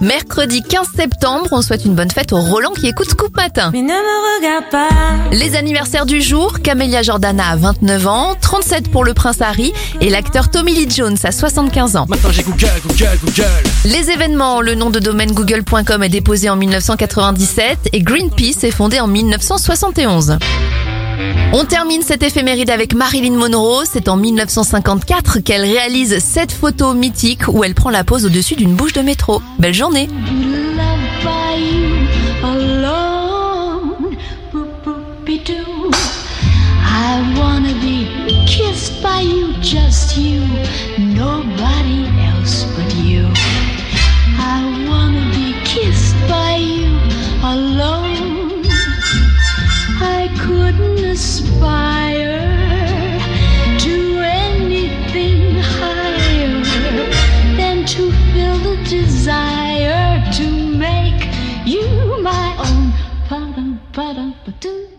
Mercredi 15 septembre, on souhaite une bonne fête au Roland qui écoute Scoop Matin. Mais ne me regarde pas. Les anniversaires du jour, Camélia Jordana a 29 ans, 37 pour le prince Harry et l'acteur Tommy Lee Jones a 75 ans. Maintenant j'ai Google, Google, Google. Les événements, le nom de domaine google.com est déposé en 1997 et Greenpeace est fondé en 1971. On termine cette éphéméride avec Marilyn Monroe. C'est en 1954 qu'elle réalise cette photo mythique où elle prend la pose au-dessus d'une bouche de métro. Belle journée aspire to anything higher than to feel the desire to make you my own. Ba-dum, ba-dum, ba-doo.